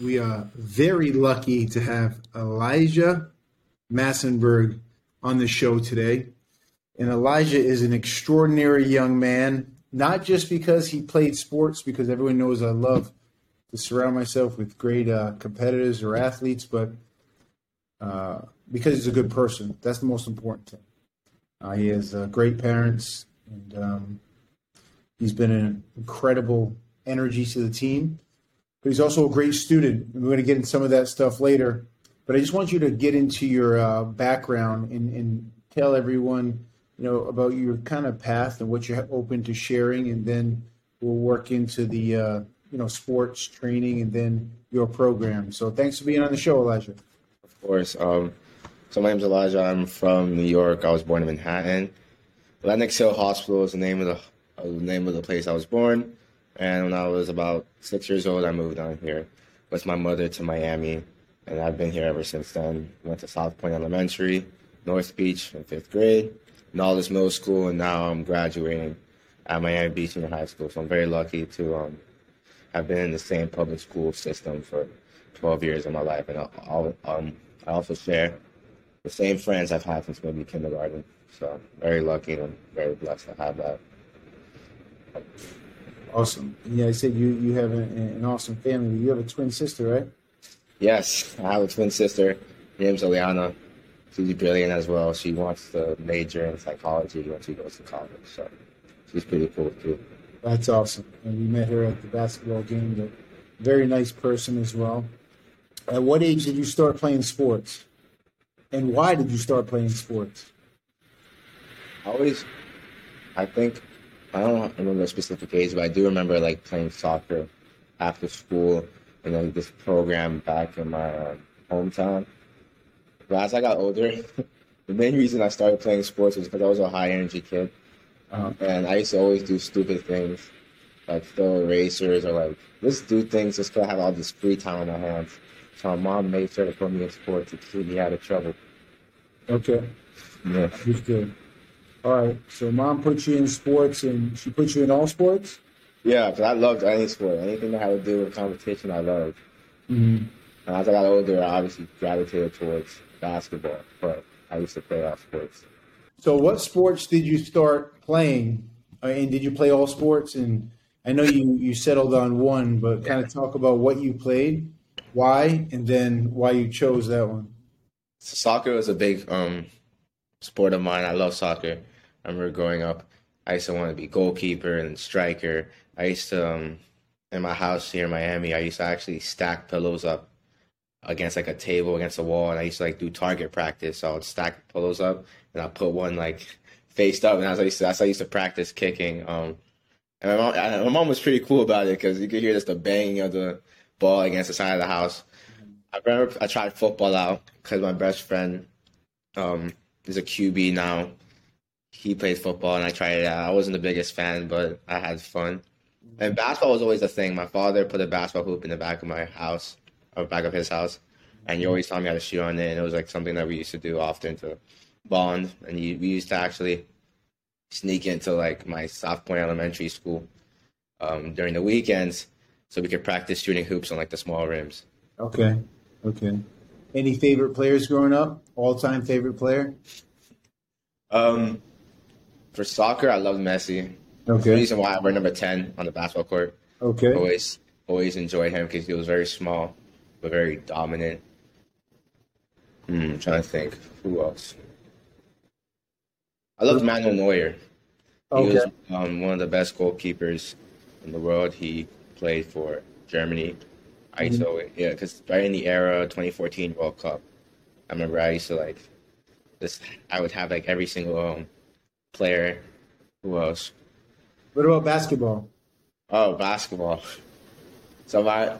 we are very lucky to have Elijah Massenberg on the show today. And Elijah is an extraordinary young man, not just because he played sports, because everyone knows I love to surround myself with great uh, competitors or athletes, but uh, because he's a good person. That's the most important thing. Uh, he has uh, great parents, and um, he's been an incredible energy to the team. But he's also a great student. We're going to get into some of that stuff later. But I just want you to get into your uh, background and, and tell everyone, you know, about your kind of path and what you're open to sharing, and then we'll work into the, uh, you know, sports training and then your program. So thanks for being on the show, Elijah. Of course. Um, so my name's Elijah. I'm from New York. I was born in Manhattan. Lenox Hill Hospital is the name of the, uh, the name of the place I was born. And when I was about six years old, I moved down here with my mother to Miami, and I've been here ever since then. Went to South Pointe Elementary, North Beach in fifth grade, Nautilus Middle School, and now I'm graduating at Miami Beach Senior High School. So I'm very lucky to um, have been in the same public school system for 12 years of my life, and I'll, um, I also share the same friends I've had since maybe kindergarten. So I'm very lucky and very blessed to have that. Awesome. Yeah, I said you you have an, an awesome family. You have a twin sister, right? Yes, I have a twin sister. Her name's Eliana. She's brilliant as well. She wants to major in psychology when she goes to college. So she's pretty cool too. That's awesome. And we met her at the basketball game. A very nice person as well. At what age did you start playing sports? And why did you start playing sports? I always, I think, I don't remember a specific age, but I do remember like playing soccer after school in like this program back in my uh, hometown. But as I got older, the main reason I started playing sports was because I was a high energy kid. Uh-huh. And I used to always do stupid things, like throw erasers or like just do things just because I have all this free time on my hands. So my mom made sure to put me in sports to keep me out of trouble. Okay. Yeah. Good. All right. So mom put you in sports, and she put you in all sports. Yeah, because I loved any sport, anything that had to do with competition. I loved. Mm-hmm. And as I got older, I obviously gravitated towards basketball, but I used to play all sports. So, what sports did you start playing? Uh, and did you play all sports? And I know you you settled on one, but kind of talk about what you played why, and then why you chose that one. Soccer was a big um, sport of mine. I love soccer. I remember growing up, I used to want to be goalkeeper and striker. I used to, um, in my house here in Miami, I used to actually stack pillows up against like a table against a wall, and I used to like do target practice. So I would stack pillows up, and I put one like faced up, and I used to, that's how I used to practice kicking. Um, and my mom, my mom was pretty cool about it because you could hear just the banging of the ball against the side of the house. I remember I tried football out because my best friend um, is a QB now. He plays football, and I tried it out. I wasn't the biggest fan, but I had fun. And basketball was always a thing. My father put a basketball hoop in the back of my house, or back of his house, and he always taught me how to shoot on it. And it was like something that we used to do often to bond. And we used to actually sneak into like my South Pointe Elementary School um, during the weekends so we could practice shooting hoops on like the small rims. Okay. Okay. Any favorite players growing up? All time favorite player? Um, for soccer, I love Messi. Okay. The reason why I wear number ten on the basketball court. Okay. Always, always enjoyed him because he was very small, but very dominant. Hmm, I'm trying to think who else. I loved Manuel Neuer. He Okay. was um, one of the best goalkeepers in the world. He played for Germany. I used to, yeah, because right in the era 2014 World Cup, I remember I used to like, this. I would have like every single um, player. Who else? What about basketball? Oh, basketball. So my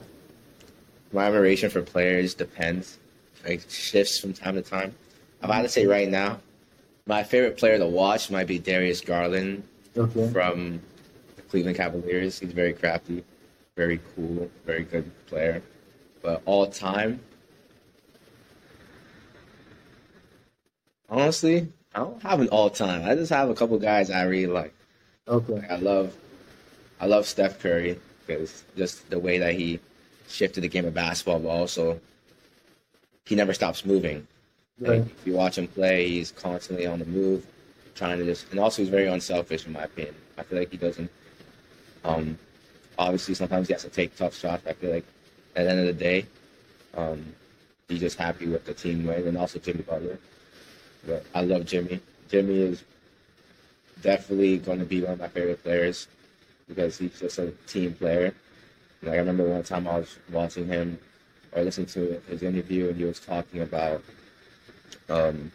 my admiration for players depends, like shifts from time to time. If I had to say right now, my favorite player to watch might be Darius Garland Okay. from the Cleveland Cavaliers. He's very crafty, very cool, very good player. But all time, honestly, I don't have an all time. I just have a couple guys I really like. Okay. I love, I love Steph Curry because just the way that he shifted the game of basketball, but also he never stops moving. Right. Like, if you watch him play, he's constantly on the move, trying to just, and also he's very unselfish in my opinion. I feel like he doesn't. Um, obviously, sometimes he has to take tough shots. I feel like at the end of the day, um, he's just happy with the team win, and also Jimmy Butler. But I love Jimmy. Jimmy is definitely going to be one of my favorite players because he's just a team player. Like I remember one time I was watching him or listening to his interview, and he was talking about um,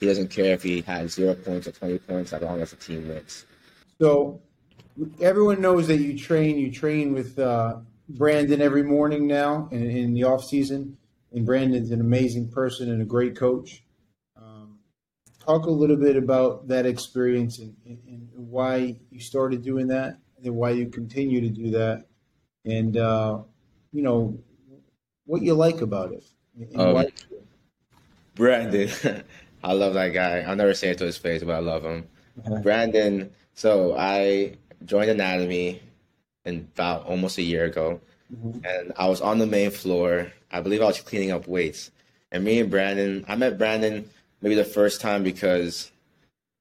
he doesn't care if he has zero points or twenty points as long as the team wins. So everyone knows that you train. You train with uh, Brandon every morning now in, in the off season, and Brandon's an amazing person and a great coach. Um, talk a little bit about that experience and, and, and why you started doing that, and why you continue to do that, and uh, you know what you like about it. Um, why- Brandon, I love that guy. I'll never say it to his face, but I love him. Brandon. So I joined Anatomy in about almost a year ago, Mhm. and I was on the main floor. I believe I was cleaning up weights, and me and Brandon. I met Brandon maybe the first time because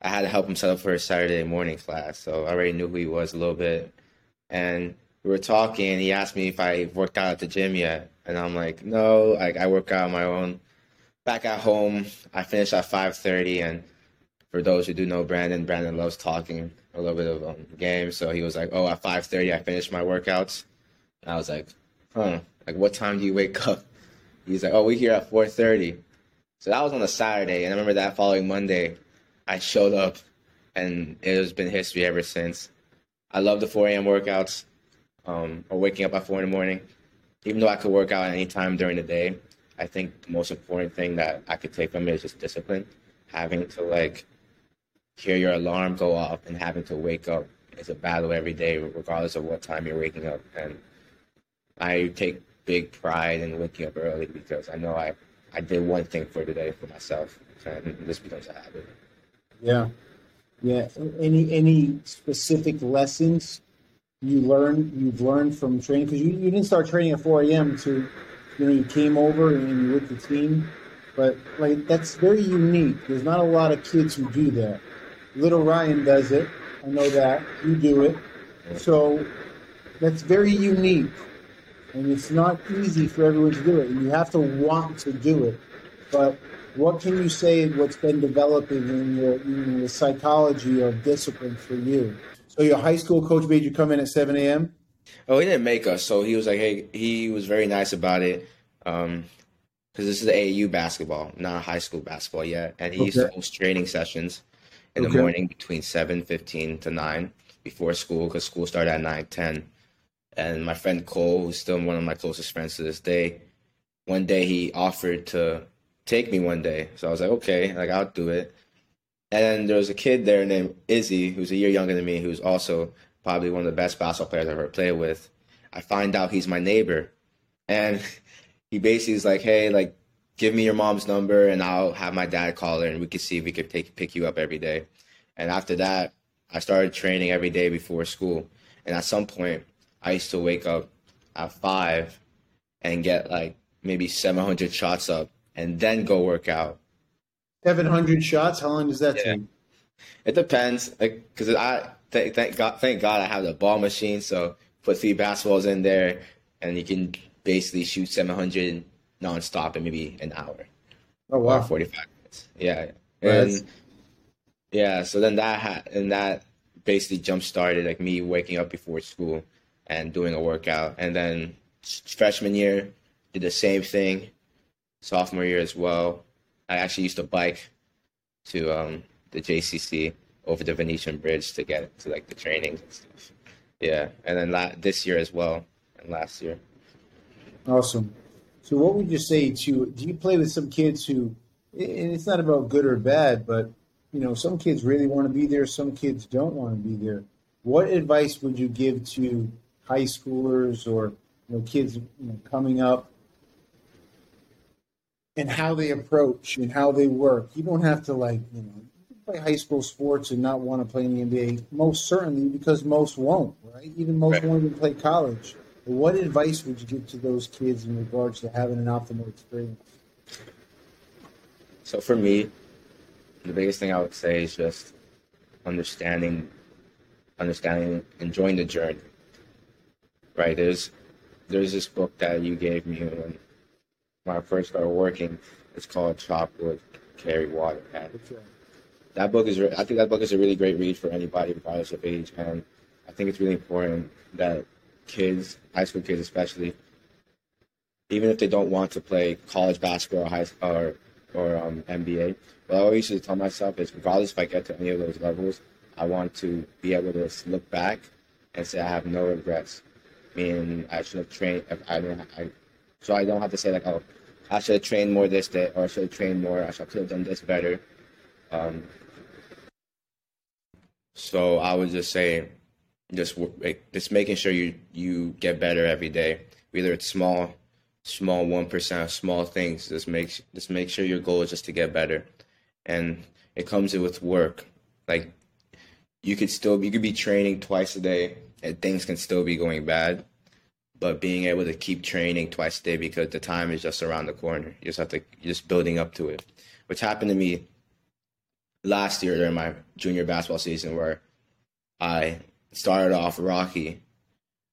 I had to help him set up for his Saturday morning class, so I already knew who he was a little bit. And we were talking, and he asked me if I worked out at the gym yet, and I'm like, no, like I work out on my own. Back at home, I finish at 5:30, and for those who do know Brandon, Brandon loves talking a little bit of um, games. So he was like, "Oh, at 5:30, I finished my workouts." And I was like, "Huh? Like, what time do you wake up?" He's like, "Oh, we here at 4:30." So that was on a Saturday, and I remember that following Monday, I showed up, and it has been history ever since. I love the 4 a.m. workouts, um, or waking up at 4 in the morning. Even though I could work out any time during the day, I think the most important thing that I could take from it is just discipline. Having to like hear your alarm go off and having to wake up is a battle every day, regardless of what time you're waking up. And I take big pride in waking up early because I know I, I did one thing for today for myself, and this becomes a habit. Yeah, yeah. Any any specific lessons you learned you've learned from training? Because you, you didn't start training at four a.m. to you know you came over and you with the team, but like that's very unique. There's not a lot of kids who do that. Little Ryan does it. I know that you do it. So that's very unique, and it's not easy for everyone to do it. And you have to want to do it. But what can you say what's been developing in your in the psychology of discipline for you? So your high school coach made you come in at seven a.m. Oh, he didn't make us, so he was like, hey, he was very nice about it. Um, because this is AAU basketball, not high school basketball yet, and he used to host training sessions in Okay. the morning between seven fifteen to nine before school, because school started at nine ten. And my friend Cole, who's still one of my closest friends to this day, one day he offered to take me one day, so I was like, okay, like I'll do it. And then there was a kid there named Izzy, who's a year younger than me, who's also probably one of the best basketball players I've ever played with. I find out he's my neighbor, and he basically is like, "Hey, like, give me your mom's number, and I'll have my dad call her, and we can see if we could take pick you up every day." And after that, I started training every day before school. And at some point, I used to wake up at five and get like maybe 700 shots up, and then go work out. Seven hundred shots. How long does that Yeah. take? It depends, like, cause I thank, thank God, thank God I have the ball machine. So put three basketballs in there, and you can basically shoot 700 nonstop in maybe an hour Oh wow. 45 minutes. Yeah, and yeah. So then that ha- and that basically jump started like me waking up before school and doing a workout, and then freshman year did the same thing. Sophomore year as well. I actually used to bike to um, the JCC over the Venetian Bridge to get to like the training and stuff. Yeah, and then la- this year as well, and last year. Awesome. So, what would you say to? Do you play with some kids who, and it's not about good or bad, but you know, some kids really want to be there, some kids don't want to be there. What advice would you give to high schoolers or you know kids you know, coming up, and how they approach and how they work? You don't have to like you know play high school sports and not want to play in the NBA. Most certainly, because most won't, right? Even most Right. won't even play college. What advice would you give to those kids in regards to having an optimal experience? So for me, the biggest thing I would say is just understanding, understanding, enjoying the journey. Right? There's there's this book that you gave me when, when I first started working. It's called Chop Wood, Carry Water. And that book is I think that book is a really great read for anybody regardless of age, and I think it's really important that kids, high school kids especially, even if they don't want to play college basketball or high or or um, NBA, what I always used to tell myself is, regardless if I get to any of those levels, I want to be able to look back and say I have no regrets. Meaning I should have trained. If I didn't, I, so I don't have to say like, oh, I should have trained more this day, or I should have trained more. I should have done this better. Um, so I would just say, just like, just making sure you you get better every day. Whether it's small, small one percent, small things. Just make just make sure your goal is just to get better, and it comes with work. Like you could still you could be training twice a day, and things can still be going bad. But being able to keep training twice a day because the time is just around the corner. You just have to just building up to it, which happened to me last year during my junior basketball season, where I started off rocky,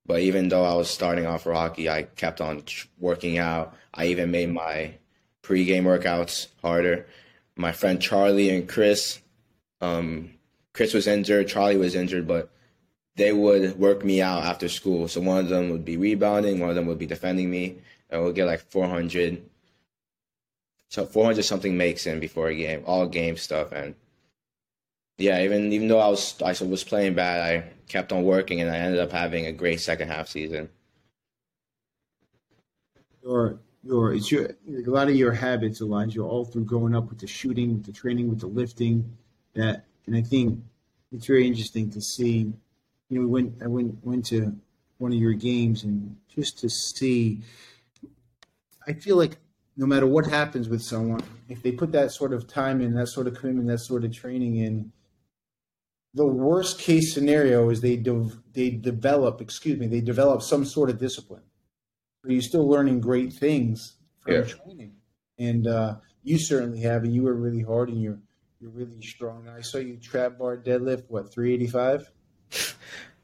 but even though I was starting off rocky, I kept on working out. I even made my pre-game workouts harder. My friend Charlie and Chris, um, Chris was injured, Charlie was injured, but they would work me out after school. So one of them would be rebounding, one of them would be defending me, and we'll get like 400. So 400 something makes in before a game, all game stuff, and yeah, even even though I was I was playing bad, I kept on working, and I ended up having a great second half season. Your your it's your a lot of your habits, Elijah, all through growing up with the shooting, with the training, with the lifting. That and I think it's very interesting to see. You know, we went I went went to one of your games, and just to see, I feel like no matter what happens with someone, if they put that sort of time in, that sort of commitment, that sort of training in, the worst case scenario is they de- they develop, excuse me, they develop some sort of discipline. But you're still learning great things from yeah. training, and uh, you certainly have. And you were really hard, and you're you're really strong. I saw you trap bar deadlift what 385.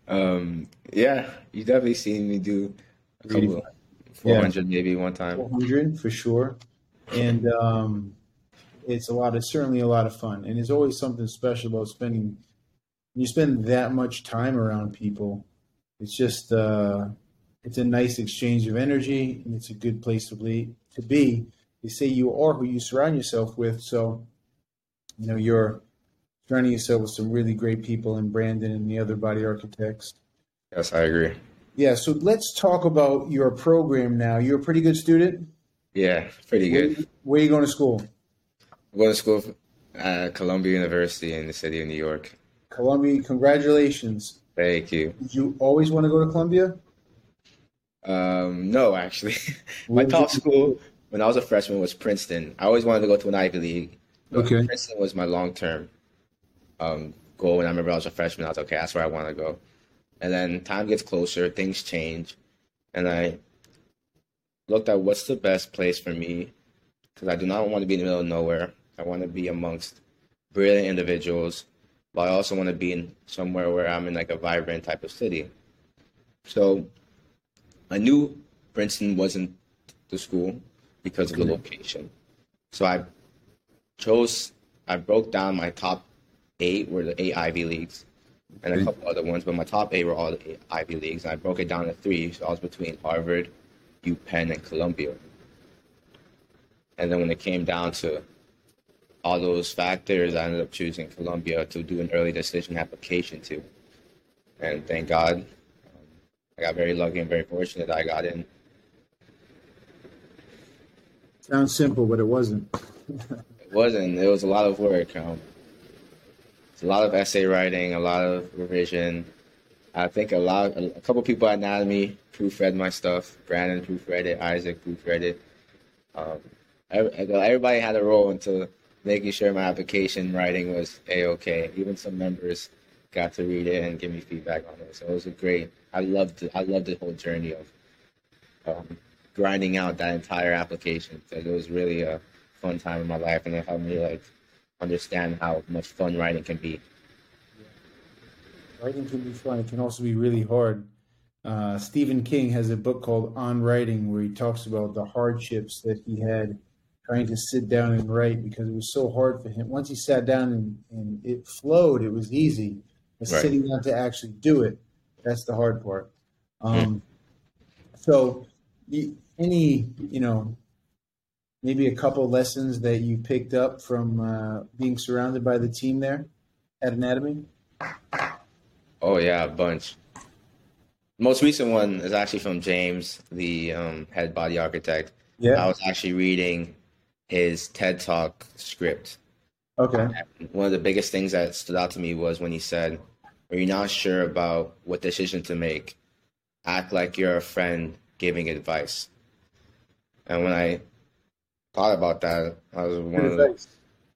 Um, yeah, you definitely seen me do a couple, 400 yeah. maybe one time. 400 for sure, and um, it's a lot. It's certainly a lot of fun, and there's always something special about spending you spend that much time around people, it's just uh, it's a nice exchange of energy, and it's a good place to be. To be, they say you are who you surround yourself with. So, you know, you're surrounding yourself with some really great people, and Brandon and the other body architects. Yes, I agree. Yeah, so let's talk about your program now. You're a pretty good student. Yeah, pretty good. Where, where are you going to school? I'm going to school at Columbia University in the city of New York. Columbia, congratulations. Thank you. Did you always want to go to Columbia? Um, no, actually. My top school when I was a freshman was Princeton. I always wanted to go to an Ivy League. Okay. Princeton was my long term um, goal. And I remember I was a freshman. I was like, okay, that's where I want to go. And then time gets closer, things change, and I looked at what's the best place for me because I do not want to be in the middle of nowhere. I want to be amongst brilliant individuals but I also want to be in somewhere where I'm in like a vibrant type of city. So I knew Princeton wasn't the school because of the location. So I chose, I broke down my top eight were the eight Ivy Leagues and a couple other ones, but my top eight were all the eight Ivy Leagues. And I broke it down to three. So I was between Harvard, UPenn, and Columbia. And then when it came down to all those factors, I ended up choosing Columbia to do an early decision application to. And thank God, um, I got very lucky and very fortunate that I got in. Sounds simple, but it wasn't. it wasn't. It was a lot of work. Um, it's a lot of essay writing, a lot of revision. I think a lot, a couple people at Anatomy proofread my stuff. Brandon proofread it. Isaac proofread it. Um, everybody had a role until making sure my application writing was a okay. Even some members got to read it and give me feedback on it. So it was a great. I loved. I loved the whole journey of um, grinding out that entire application. So it was really a fun time in my life, and it helped me like understand how much fun writing can be. Writing can be fun. It can also be really hard. Uh, Stephen King has a book called On Writing where he talks about the hardships that he had trying to sit down and write because it was so hard for him. Once he sat down and, and it flowed, it was easy. But right. sitting down to actually do it, that's the hard part. Um, so, any, you know, maybe a couple lessons that you picked up from uh, being surrounded by the team there at Anatomy? Oh, yeah, a bunch most recent one is actually from James, the um, head body architect. Yeah. I was actually reading his TED Talk script. Okay. One of the biggest things that stood out to me was when he said, Are you not sure about what decision to make? Act like you're a friend giving advice. And when I thought about that, I was one Good of advice.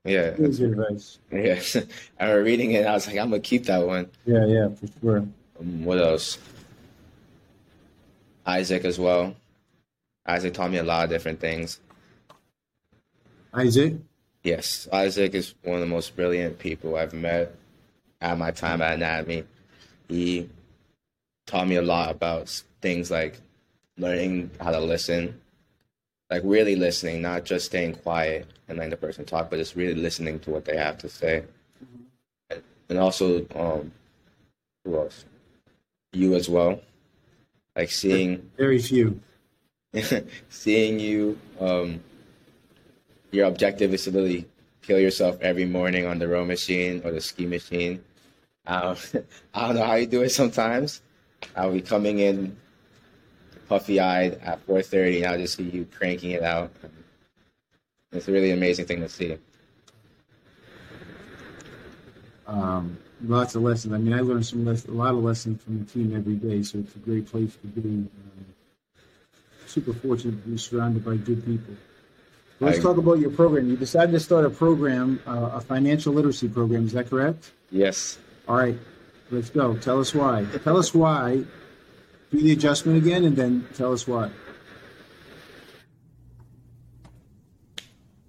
the. Yeah. Good advice. Yeah. I was reading it, I was like, I'm going to keep that one. Yeah, yeah, for sure. Um, what else? Isaac as well. Isaac taught me a lot of different things. Isaac? Yes, Isaac is one of the most brilliant people I've met at my time at Anatomy. He taught me a lot about things like learning how to listen, like really listening, not just staying quiet and letting the person talk, but just really listening to what they have to say. Mm-hmm. And also, um, who else? You as well like seeing very few seeing you um your objective is to really kill yourself every morning on the row machine or the ski machine um, i don't know how you do it sometimes i'll be coming in puffy-eyed at 4.30 and i'll just see you cranking it out it's a really amazing thing to see um lots of lessons. I mean, I learned some less, a lot of lessons from the team every day, so it's a great place to be. Um, super fortunate to be surrounded by good people. Let's I, talk about your program. You decided to start a program, uh, a financial literacy program. Is that correct? Yes. All right. Let's go. Tell us why. Tell us why. Do the adjustment again, and then tell us why.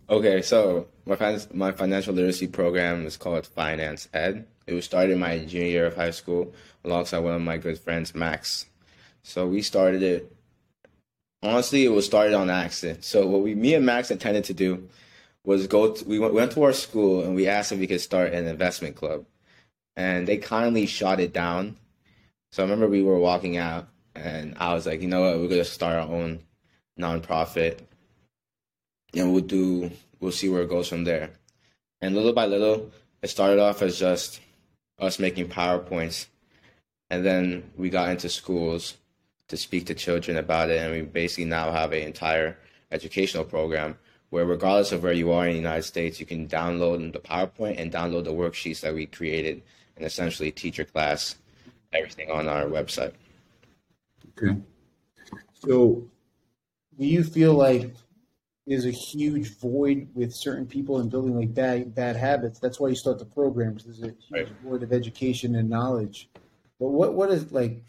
Okay, so my my financial literacy program is called Finance Ed. It was started my junior year of high school alongside one of my good friends, Max. So we started it. Honestly, it was started on accident. So what we, me and Max intended to do was go. To, we went, went to our school and we asked if we could start an investment club, and they kindly shot it down. So I remember we were walking out, and I was like, you know what, we're gonna start our own nonprofit, and we'll do. We'll see where it goes from there. And little by little, it started off as just us making PowerPoints. And then we got into schools to speak to children about it. And we basically now have an entire educational program where, regardless of where you are in the United States, you can download the PowerPoint and download the worksheets that we created and essentially teach your class everything on our website. Okay. So, do you feel like there's a huge void with certain people in building like bad bad habits. That's why you start the programs. There's a huge right. void of education and knowledge. But what what is like,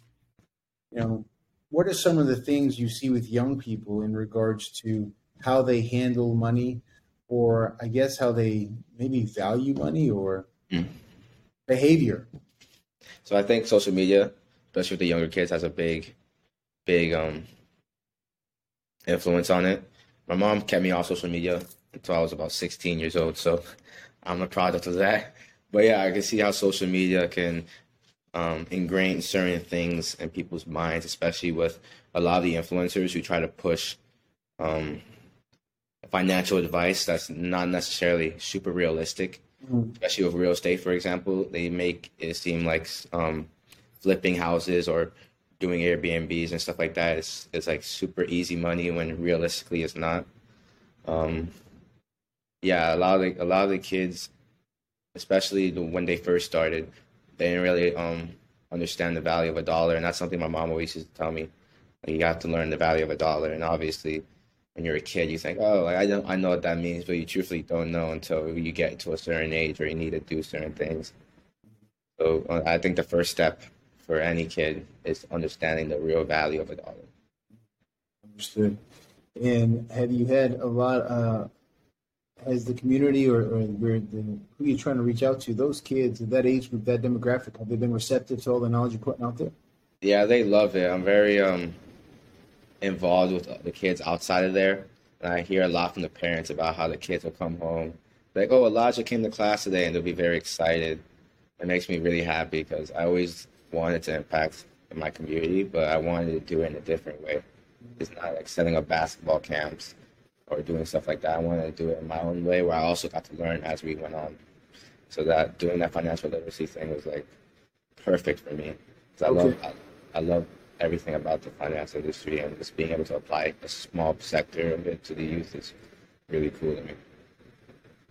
you know, what are some of the things you see with young people in regards to how they handle money, or I guess how they maybe value money or mm. behavior? So I think social media, especially with the younger kids, has a big, big um influence on it my mom kept me off social media until I was about 16 years old. So I'm a product of that. But yeah, I can see how social media can um, ingrain certain things in people's minds, especially with a lot of the influencers who try to push um, financial advice that's not necessarily super realistic. Mm-hmm. Especially with real estate, for example, they make it seem like um, flipping houses or doing Airbnbs and stuff like that is is like super easy money when realistically it's not. Um, yeah, a lot of the, a lot of the kids, especially the, when they first started, they didn't really um, understand the value of a dollar, and that's something my mom always used to tell me. Like, you have to learn the value of a dollar, and obviously, when you're a kid, you think, oh, like, I don't, I know what that means, but you truthfully don't know until you get to a certain age or you need to do certain things. So uh, I think the first step for any kid is understanding the real value of a dollar. Understood. And have you had a lot? Uh, has the community or, or where the, who you're trying to reach out to, those kids, that age group, that demographic, have they been receptive to all the knowledge you're putting out there? Yeah, they love it. I'm very um involved with the kids outside of there, and I hear a lot from the parents about how the kids will come home like, "Oh, Elijah came to class today," and they'll be very excited. It makes me really happy because I always wanted to impact my community, but I wanted to do it in a different way. It's not like setting up basketball camps or doing stuff like that. I wanted to do it in my own way, where I also got to learn as we went on. So that doing that financial literacy thing was like perfect for me. Cause I Okay. love I, I love everything about the finance industry and just being able to apply a small sector of it to the youth is really cool to me.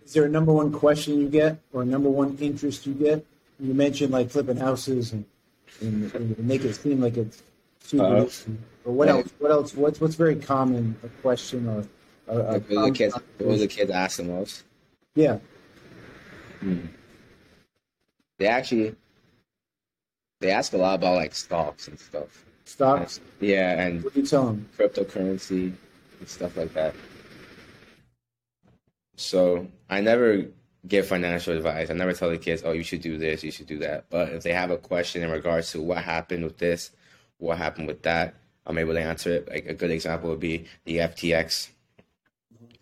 Is there a number one question you get or a number one interest you get? You mentioned like flipping houses and, and, and make it seem like it's super uh, easy. But what else? What else? What's what's very common a question or Like, what the kids do the kids ask the most? Yeah. Hmm. They actually they ask a lot about like stocks and stuff. Stocks. Yeah, and What do you tell them? cryptocurrency and stuff like that. So I never give financial advice. I never tell the kids, "Oh, you should do this, you should do that." But if they have a question in regards to what happened with this, what happened with that, I'm able to answer it. Like a good example would be the FTX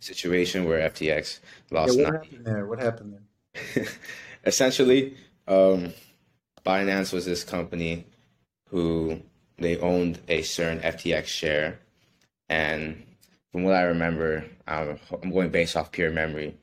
situation where FTX Yeah, lost. what 90 happened there? What happened there? essentially, um, Binance was this company who they owned a certain FTX share, and from what I remember, I'm, I'm going based off pure memory.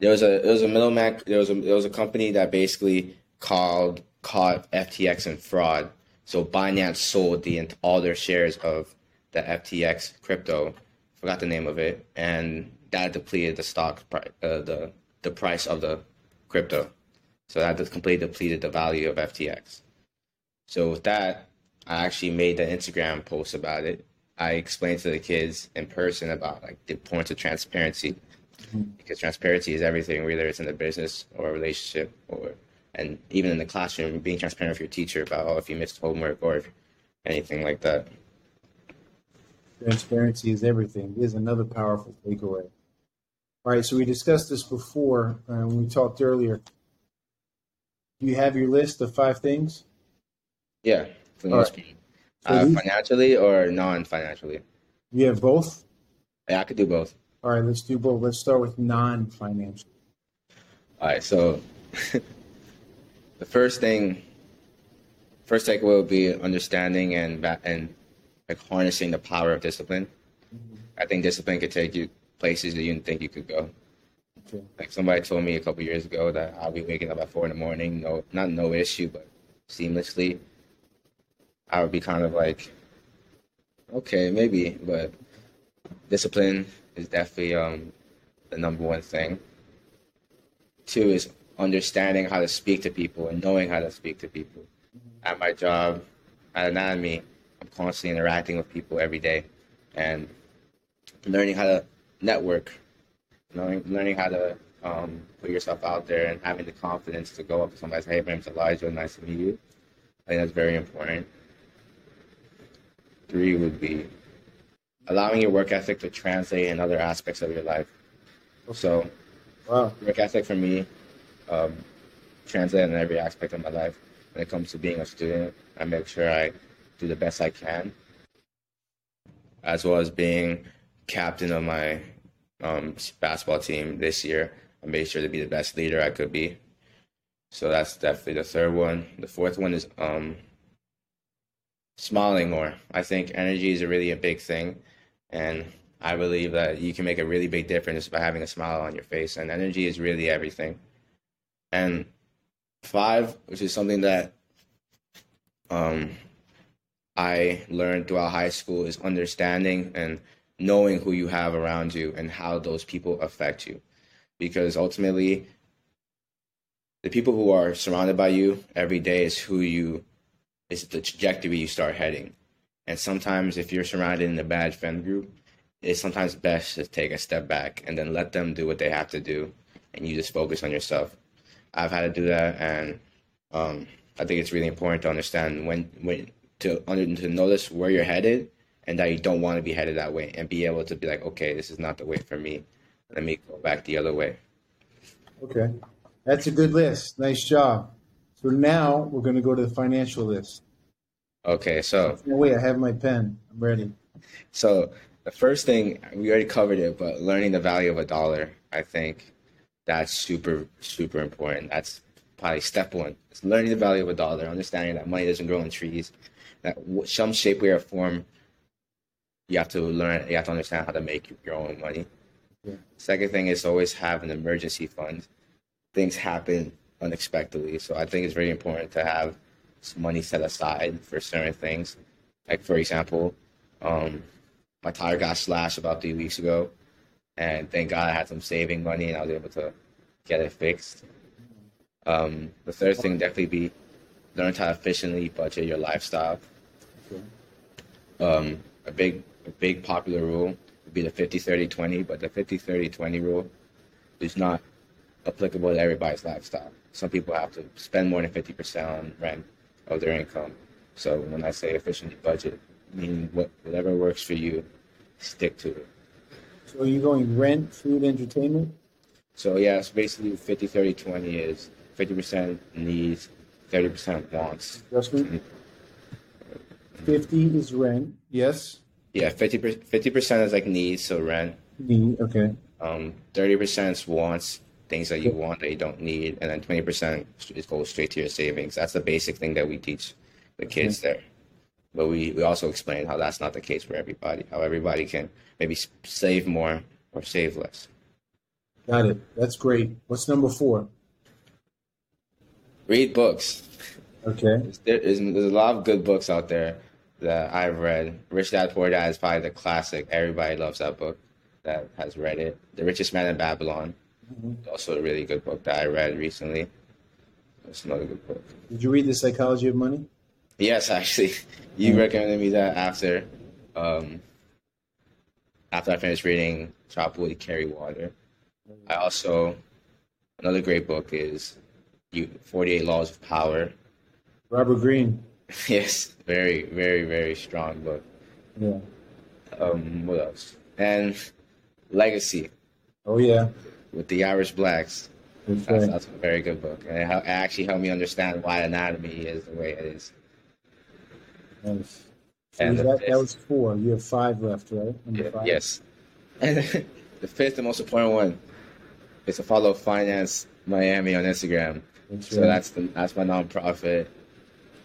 There was a there was a middleman. There was a there was a company that basically called caught FTX in fraud. So Binance sold the all their shares of the FTX crypto. Forgot the name of it, and that depleted the stock pri- uh, the the price of the crypto. So that just completely depleted the value of FTX. So with that, I actually made an Instagram post about it. I explained to the kids in person about like the importance of transparency because transparency is everything, whether it's in the business or a relationship or and even in the classroom, being transparent with your teacher about oh, if you missed homework or anything like that. Transparency is everything. Is another powerful takeaway. All right, so we discussed this before uh, when we talked earlier. Do you have your list of five things? Yeah, for most right. Uh, financially or non-financially. You have both. Yeah, I could do both. All right, let's do both. Let's start with non-financial. All right, so the first thing, first takeaway will be understanding and and like harnessing the power of discipline. I think discipline could take you places that you didn't think you could go. Okay. Like somebody told me a couple years ago that I'll be waking up at four in the morning, no, not no issue, but seamlessly. I would be kind of like, okay, maybe, but discipline is definitely um, the number one thing. Two is understanding how to speak to people and knowing how to speak to people. At my job, at Anatomy, I'm constantly interacting with people every day and learning how to network, knowing, learning how to um, put yourself out there and having the confidence to go up to somebody and say, hey, my name's Elijah, nice to meet you. I think that's very important. Three would be allowing your work ethic to translate in other aspects of your life. So, Wow. work ethic for me um, translated in every aspect of my life. When it comes to being a student, I make sure I do the best I can, as well as being captain of my um, basketball team this year. I made sure to be the best leader I could be. So that's definitely the third one. The fourth one is um, smiling more. I think energy is a really a big thing, and I believe that you can make a really big difference by having a smile on your face, and energy is really everything. And five, which is something that um, I learned throughout high school, is understanding and knowing who you have around you and how those people affect you. Because ultimately, the people who are surrounded by you every day is who you, is the trajectory you start heading. And sometimes, if you're surrounded in a bad friend group, it's sometimes best to take a step back and then let them do what they have to do, and you just focus on yourself. I've had to do that, and um, I think it's really important to understand when when to to notice where you're headed and that you don't want to be headed that way and be able to be like, okay, this is not the way for me. Let me go back the other way. Okay. That's a good list. Nice job. So now we're going to go to the financial list. Okay, so No, wait, I have my pen. I'm ready. so the first thing we already covered it, but learning the value of a dollar, I think that's super super important. That's probably step one. It's learning the value of a dollar, understanding that money doesn't grow on trees, some shape, way, or form, you have to learn. You have to understand how to make your own money. Yeah. Second thing is always have an emergency fund. Things happen unexpectedly, so I think it's very important to have some money set aside for certain things. Like for example, um, my tire got slashed about three weeks ago, and thank God I had some saving money and I was able to get it fixed. Um, the third thing definitely be learn to efficiently budget your lifestyle. Um, a big a big popular rule would be the 50 30 20, but the 50 30 20 rule is not applicable to everybody's lifestyle. Some people have to spend more than 50% on rent of their income. So when I say efficiently budget, meaning what, whatever works for you, stick to it. So are you going rent, food, entertainment? So yeah, it's basically 50 30 20 is 50% needs, 30% wants. Adjustment? 50 is rent. Yes. Yeah, 50 percent is like needs, so rent. Need. Okay. Um, 30% is wants, things that you want that you don't need, and then 20% is goes straight to your savings. That's the basic thing that we teach the kids there. But we, we also explain how that's not the case for everybody, how everybody can maybe save more or save less. Got it. That's great. What's number four? Read books. Okay. There is, there's a lot of good books out there that I've read. Rich Dad Poor Dad is probably the classic. Everybody loves that book that has read it. The Richest Man in Babylon, also a really good book that I read recently. That's another good book. Did you read The Psychology of Money? Yes, actually, you recommended me that after, um, after I finished reading Chop Wood, Carry Water. I also another great book is you Forty Eight Laws of Power. Robert Greene. yes, very, very, very strong book. Yeah. Um, what else? And Legacy Oh, yeah. with the All Blacks. That's That's, right. that's a very good book, and it, actually helped me understand why anatomy is the way it is. Nice. So And that, that was four. You have five left, right? Yeah, five? yes. And the fifth and most important one is to follow Finance Miami on Instagram. That's So that's the that's my nonprofit.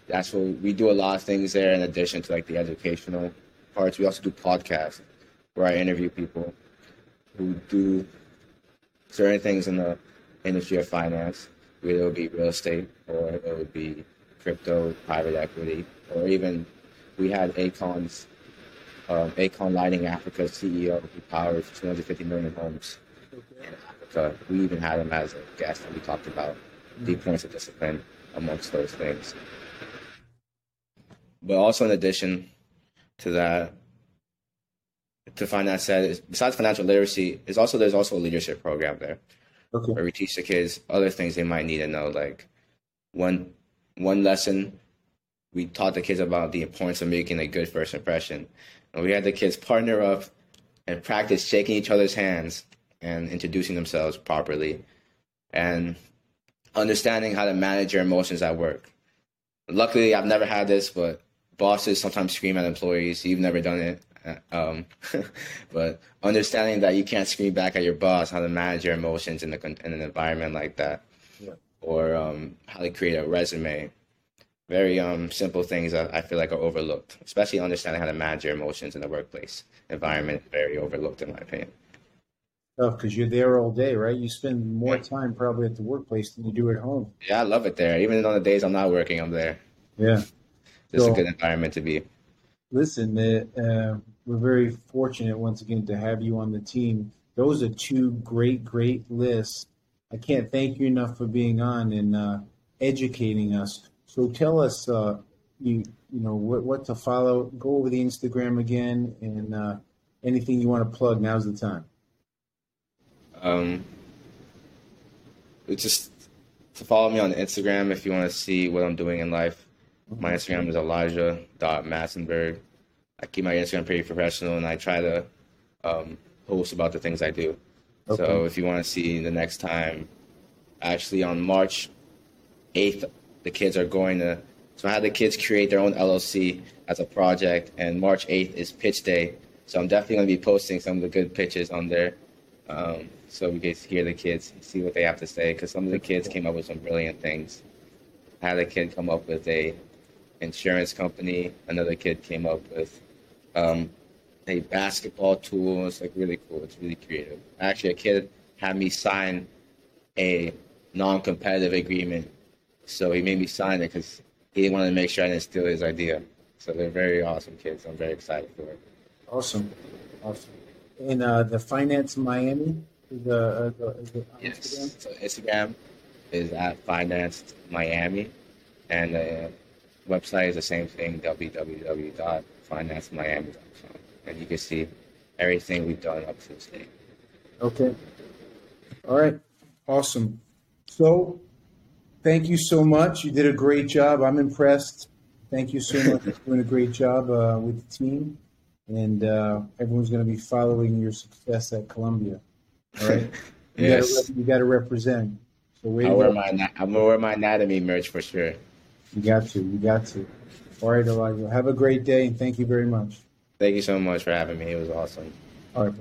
That's what we do a lot of things there in addition to like the educational parts. We also do podcasts where I interview people who do certain things in the industry of finance. Whether it would be real estate or it would be crypto, private equity, or even we had Akon's um, Akon Lighting Africa's CEO who powers 250 million homes in Africa. We even had him as a guest and we talked about the points of discipline amongst those things. But also in addition to that, to find that said, besides financial literacy, is also there's also a leadership program there Okay. where we teach the kids other things they might need to know. Like one one lesson, we taught the kids about the importance of making a good first impression, and we had the kids partner up and practice shaking each other's hands and introducing themselves properly, and understanding how to manage your emotions at work. Luckily, I've never had this, but bosses sometimes scream at employees. You've never done it. Uh, Um, but understanding that you can't scream back at your boss, how to manage your emotions in, the, in an environment like that, Yeah. or um, how to create a resume. Very um, simple things that I feel like are overlooked, especially understanding how to manage your emotions in the workplace environment. Very overlooked, in my opinion. because you're there all day, right? You spend more Yeah. time probably at the workplace than you do at home. Yeah, I love it there. Even on the days I'm not working, I'm there. Yeah. It's So- a good environment to be. Listen, uh, uh, we're very fortunate once again to have you on the team. Those are two great, great lists. I can't thank you enough for being on and uh, educating us. So tell us, uh, you you know what what to follow. Go over the Instagram again and uh, anything you want to plug. Now's the time. Um, just to follow me on Instagram if you want to see what I'm doing in life. My Instagram is Elijah Massenberg. I keep my Instagram pretty professional, and I try to um, post about the things I do. Okay. So if you want to see the next time, actually on March 8th, the kids are going to. So I had the kids create their own LLC as a project, and March 8th is pitch day. So I'm definitely going to be posting some of the good pitches on there, um, so we can hear the kids, see what they have to say. Because some of the kids came up with some brilliant things. I had a kid come up with a insurance company. Another kid came up with um, a basketball tool. It's like really cool. It's really creative. Actually, a kid had me sign a non-competitive agreement, so he made me sign it because he wanted to make sure I didn't steal his idea. So they're very awesome kids. I'm very excited for it. Awesome, awesome. And uh, the Finance Miami, the, uh, the, the Yes. Instagram? So Instagram is at Finance Miami, and the website is the same thing: www.financemiami.com, and you can see everything we've done up to this day. Okay. All right. Awesome. So, thank you so much. You did a great job. I'm impressed. Thank you so much for doing a great job uh, with the team. And uh, everyone's going to be following your success at Columbia. All right. You Yes. Gotta, you got to represent. So, way to I'll, wear my, I'm gonna wear my anatomy merch for sure. You got to. You got to. All right, Elijah. Have a great day and thank you very much. Thank you so much for having me. It was awesome. All right.